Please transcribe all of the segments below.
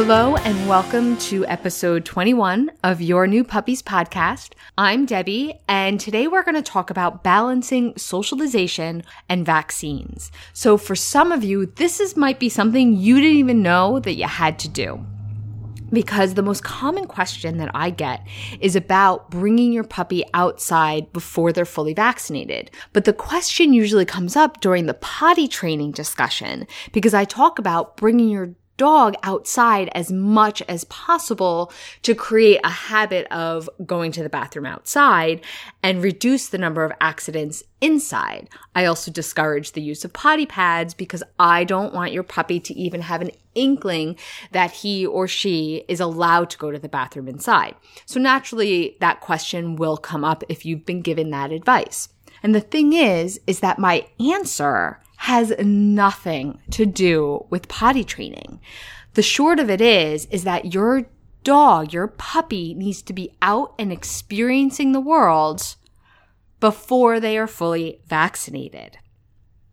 Hello, and welcome to episode 21 of Your New Puppies podcast. I'm Debbie, and today we're going to talk about balancing socialization and vaccines. So, for some of you, this is might be something you didn't even know that you had to do. Because the most common question that I get is about bringing your puppy outside before they're fully vaccinated. But the question usually comes up during the potty training discussion because I talk about bringing your dog outside as much as possible to create a habit of going to the bathroom outside and reduce the number of accidents inside. I also discourage the use of potty pads because I don't want your puppy to even have an inkling that he or she is allowed to go to the bathroom inside. So naturally, that question will come up if you've been given that advice. And the thing is, is that my answer has nothing to do with potty training. The short of it is, is that your dog, your puppy needs to be out and experiencing the world before they are fully vaccinated.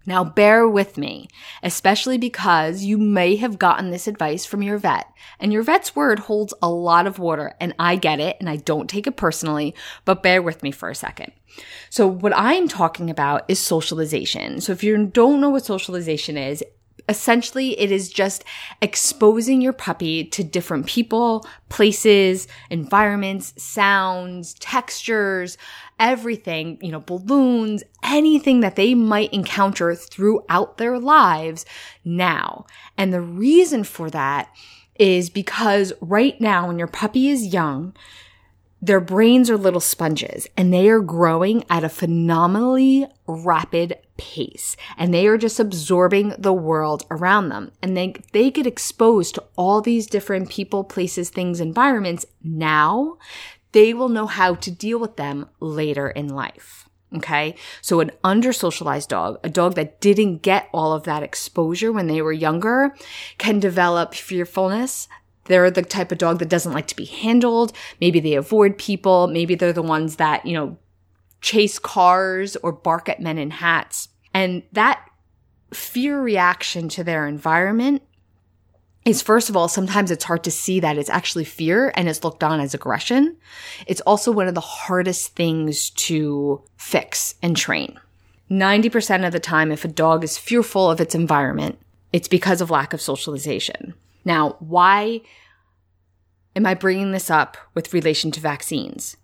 Now, bear with me, especially because you may have gotten this advice from your vet, and your vet's word holds a lot of water, and I get it, and I don't take it personally, but bear with me for a second. So, what I'm talking about is socialization. So, if you don't know what socialization is, essentially it is just exposing your puppy to different people, places, environments, sounds, textures, everything, you know, balloons, anything that they might encounter throughout their lives now. And the reason for that is because right now when your puppy is young, their brains are little sponges and they are growing at a phenomenally rapid pace and they are just absorbing the world around them. And they they get exposed to all these different people places things environments. Now they will know how to deal with them later in life okay? So an under socialized dog a dog that didn't get all of that exposure when they were younger can develop fearfulness they're the type of dog that doesn't like to be handled. Maybe they avoid people. Maybe they're the ones that, you know, chase cars or bark at men in hats. And that fear reaction to their environment is first of all, sometimes it's hard to see that it's actually fear and it's looked on as aggression. It's also one of the hardest things to fix and train. 90% of the time, if a dog is fearful of its environment, it's because of lack of socialization. Now, why am I bringing this up with relation to vaccines?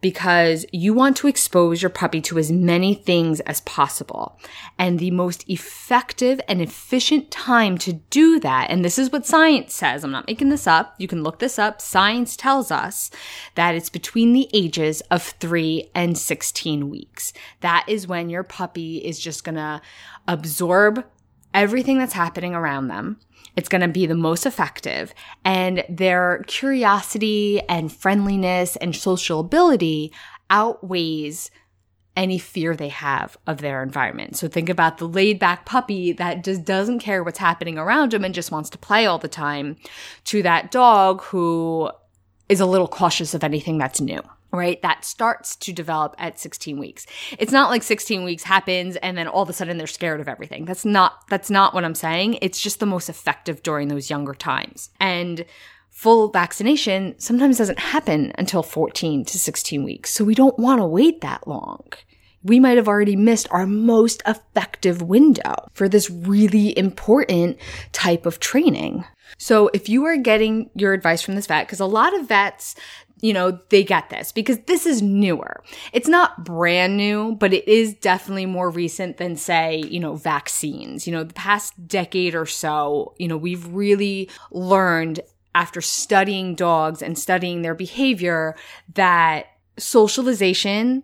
Because you want to expose your puppy to as many things as possible. And the most effective and efficient time to do that, and this is what science says, I'm not making this up, you can look this up. Science tells us that it's between the ages of 3 and 16 weeks. That is when your puppy is just gonna absorb everything that's happening around them it's going to be the most effective. And their curiosity and friendliness and social ability outweighs any fear they have of their environment. So think about the laid back puppy that just doesn't care what's happening around him and just wants to play all the time to that dog who is a little cautious of anything that's new right? That starts to develop at 16 weeks. It's not like 16 weeks happens and then all of a sudden they're scared of everything. That's not, that's not what I'm saying. It's just the most effective during those younger times. And full vaccination sometimes doesn't happen until 14 to 16 weeks. So we don't want to wait that long. We might have already missed our most effective window for this really important type of training. So if you are getting your advice from this vet, because a lot of vets, you know, they get this because this is newer. It's not brand new, but it is definitely more recent than say, you know, vaccines. You know, the past decade or so, you know, we've really learned after studying dogs and studying their behavior that socialization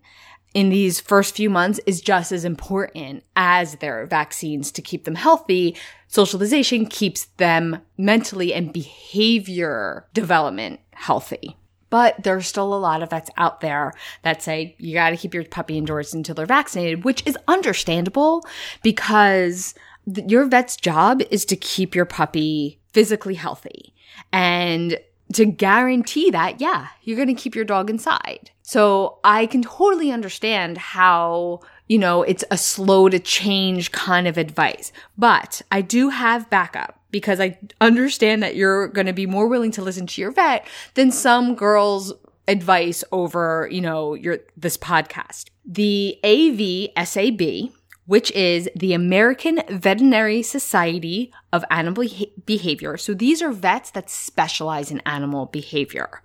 in these first few months is just as important as their vaccines to keep them healthy. Socialization keeps them mentally and behavior development healthy. But there's still a lot of vets out there that say you got to keep your puppy indoors until they're vaccinated, which is understandable because th- your vet's job is to keep your puppy physically healthy. And to guarantee that, yeah, you're going to keep your dog inside. So I can totally understand how, you know, it's a slow to change kind of advice, but I do have backup because I understand that you're going to be more willing to listen to your vet than some girls advice over, you know, your, this podcast. The AVSAB, which is the American Veterinary Society of Animal Behavior. So these are vets that specialize in animal behavior.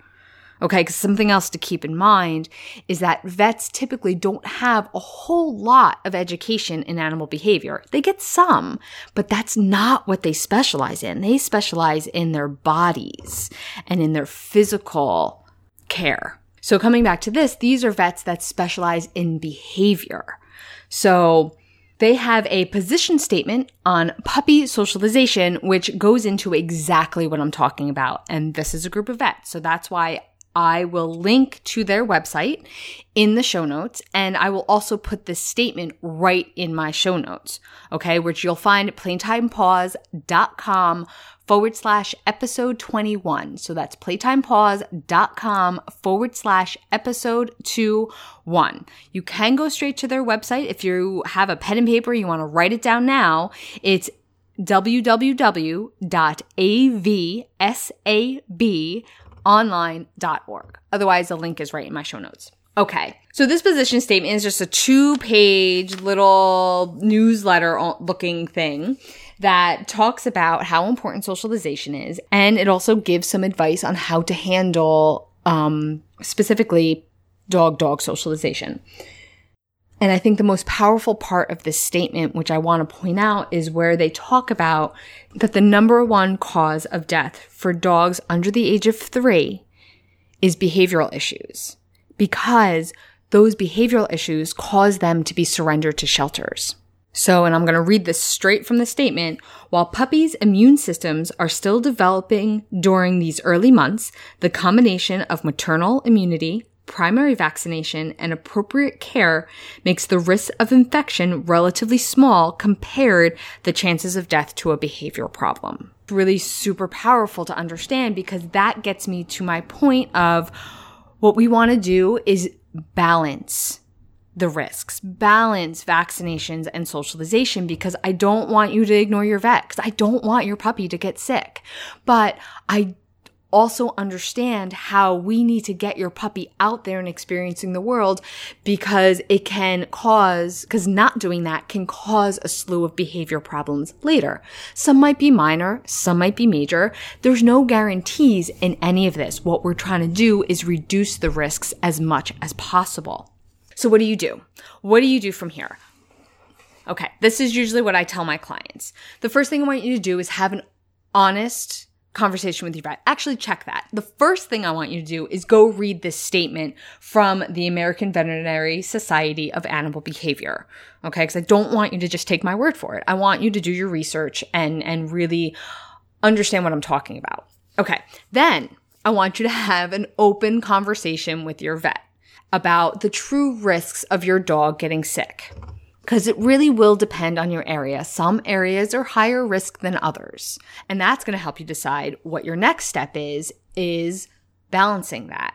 Okay, because something else to keep in mind is that vets typically don't have a whole lot of education in animal behavior. They get some, but that's not what they specialize in. They specialize in their bodies and in their physical care. So coming back to this, these are vets that specialize in behavior. So they have a position statement on puppy socialization, which goes into exactly what I'm talking about. And this is a group of vets. So that's why I will link to their website in the show notes, and I will also put this statement right in my show notes, okay, which you'll find at playtimepaws.com forward slash episode 21. So that's playtimepaws.com forward slash episode 21. You can go straight to their website if you have a pen and paper, you want to write it down now. It's www.avsabonline.org. Otherwise, the link is right in my show notes. Okay. So this position statement is just a two page little newsletter looking thing that talks about how important socialization is. And it also gives some advice on how to handle, um, specifically dog dog socialization. And I think the most powerful part of this statement, which I want to point out, is where they talk about that the number one cause of death for dogs under the age of three is behavioral issues because those behavioral issues cause them to be surrendered to shelters. So, and I'm going to read this straight from the statement. While puppies' immune systems are still developing during these early months, the combination of maternal immunity, primary vaccination, and appropriate care makes the risk of infection relatively small compared the chances of death to a behavioral problem. Really super powerful to understand because that gets me to my point of what we want to do is balance the risks, balance vaccinations and socialization because I don't want you to ignore your vet because I don't want your puppy to get sick. But I also understand how we need to get your puppy out there and experiencing the world because it can cause, because not doing that can cause a slew of behavior problems later. Some might be minor, some might be major. There's no guarantees in any of this. What we're trying to do is reduce the risks as much as possible. So what do you do? What do you do from here? Okay, this is usually what I tell my clients. The first thing I want you to do is have an honest conversation with your vet. Actually, check that. The first thing I want you to do is go read this statement from the American Veterinary Society of Animal Behavior. Okay, because I don't want you to just take my word for it. I want you to do your research and and really understand what I'm talking about. Okay, then I want you to have an open conversation with your vet about the true risks of your dog getting sick. Because it really will depend on your area. Some areas are higher risk than others. And that's going to help you decide what your next step is, is balancing that.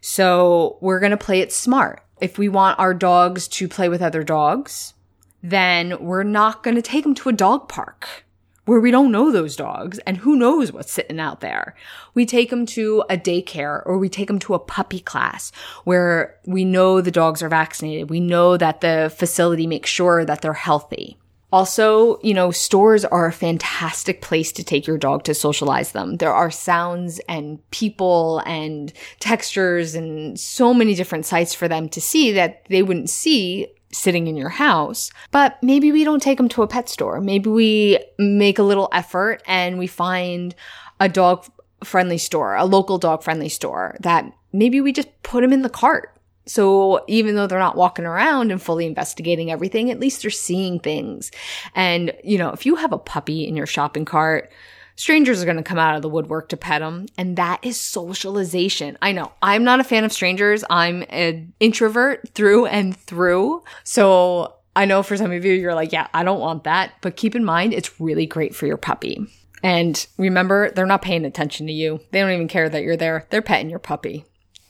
So we're going to play it smart. If we want our dogs to play with other dogs, then we're not going to take them to a dog park where we don't know those dogs and who knows what's sitting out there. We take them to a daycare or we take them to a puppy class where we know the dogs are vaccinated. We know that the facility makes sure that they're healthy. Also, you know, stores are a fantastic place to take your dog to socialize them. There are sounds and people and textures and so many different sights for them to see that they wouldn't see sitting in your house. But maybe we don't take them to a pet store. Maybe we make a little effort and we find a dog friendly store, a local dog friendly store that maybe we just put them in the cart. So even though they're not walking around and fully investigating everything, at least they're seeing things. And, you know, if you have a puppy in your shopping cart, strangers are going to come out of the woodwork to pet them and that is socialization. I know i'm not a fan of strangers. I'm an introvert through and through. So i know for some of you you're like yeah i don't want that but keep in mind it's really great for your puppy. And remember they're not paying attention to you. They don't even care that you're there. They're petting your puppy.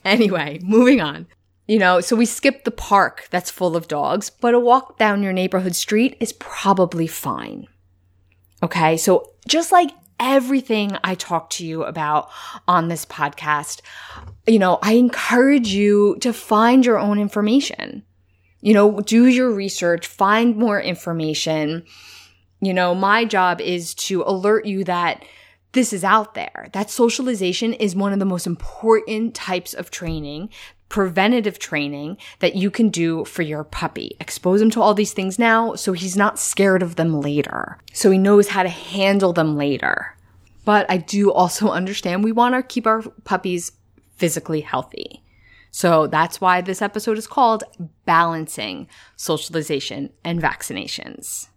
Anyway moving on. You know, so we skip the park that's full of dogs, but a walk down your neighborhood street is probably fine. Okay. So just like everything I talk to you about on this podcast, you know, I encourage you to find your own information. You know, do your research, find more information. You know, my job is to alert you that this is out there. That socialization is one of the most important types of training preventative training that you can do for your puppy. Expose him to all these things now so he's not scared of them later. So he knows how to handle them later. But I do also understand we want to keep our puppies physically healthy. So that's why this episode is called Balancing Socialization and Vaccinations.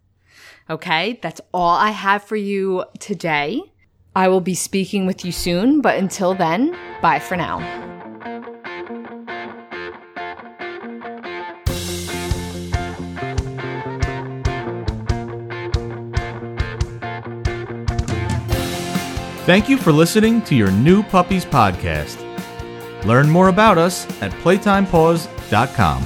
Okay, that's all I have for you today. I will be speaking with you soon, but until then, bye for now. Thank you for listening to your new Puppies podcast. Learn more about us at playtimepaws.com.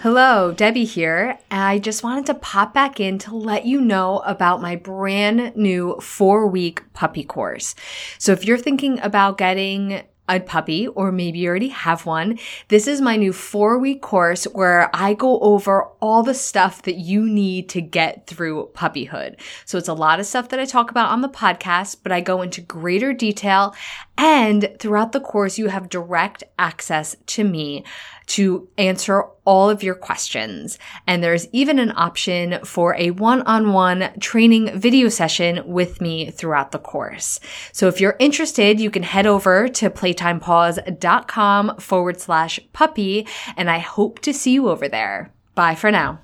Hello, Debbie here. I just wanted to pop back in to let you know about my brand new four week puppy course. So if you're thinking about getting a puppy, or maybe you already have one, this is my new four week course where I go over all the stuff that you need to get through puppyhood. So it's a lot of stuff that I talk about on the podcast, but I go into greater detail. And throughout the course, you have direct access to me to answer all of your questions. And there's even an option for a one-on-one training video session with me throughout the course. So if you're interested, you can head over to playtimepaws.com forward slash puppy. And I hope to see you over there. Bye for now.